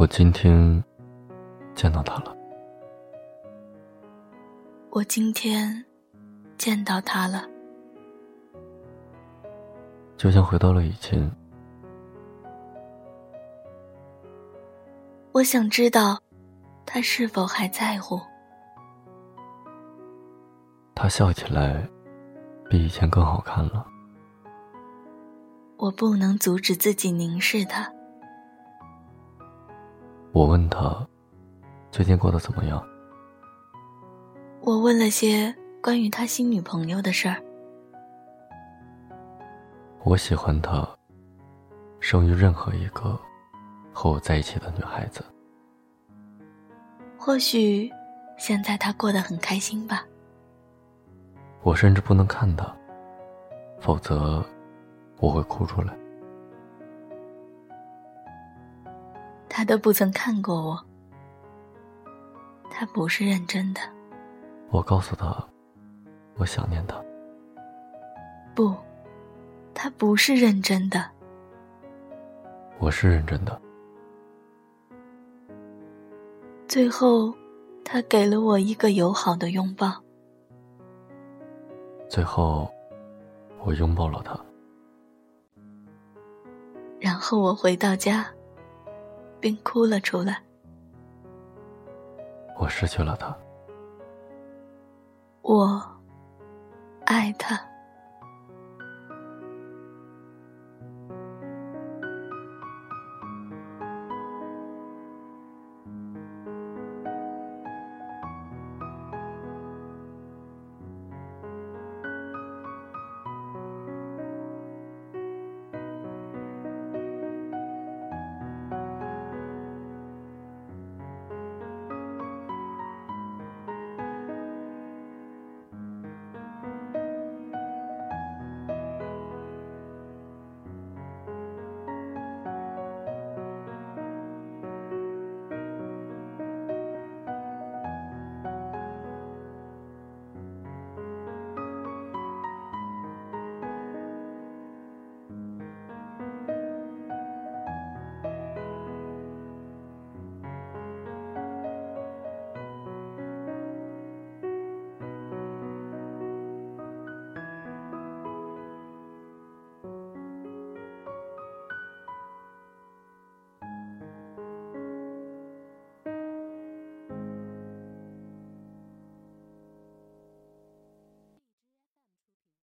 我今天见到他了。我今天见到他了，就像回到了以前。我想知道，他是否还在乎？他笑起来，比以前更好看了。我不能阻止自己凝视他。我问他，最近过得怎么样？我问了些关于他新女朋友的事儿。我喜欢他，胜于任何一个和我在一起的女孩子。或许，现在他过得很开心吧。我甚至不能看他，否则我会哭出来。他都不曾看过我，他不是认真的。我告诉他，我想念他。不，他不是认真的。我是认真的。最后，他给了我一个友好的拥抱。最后，我拥抱了他。然后我回到家，并哭了出来。我失去了他。我爱他。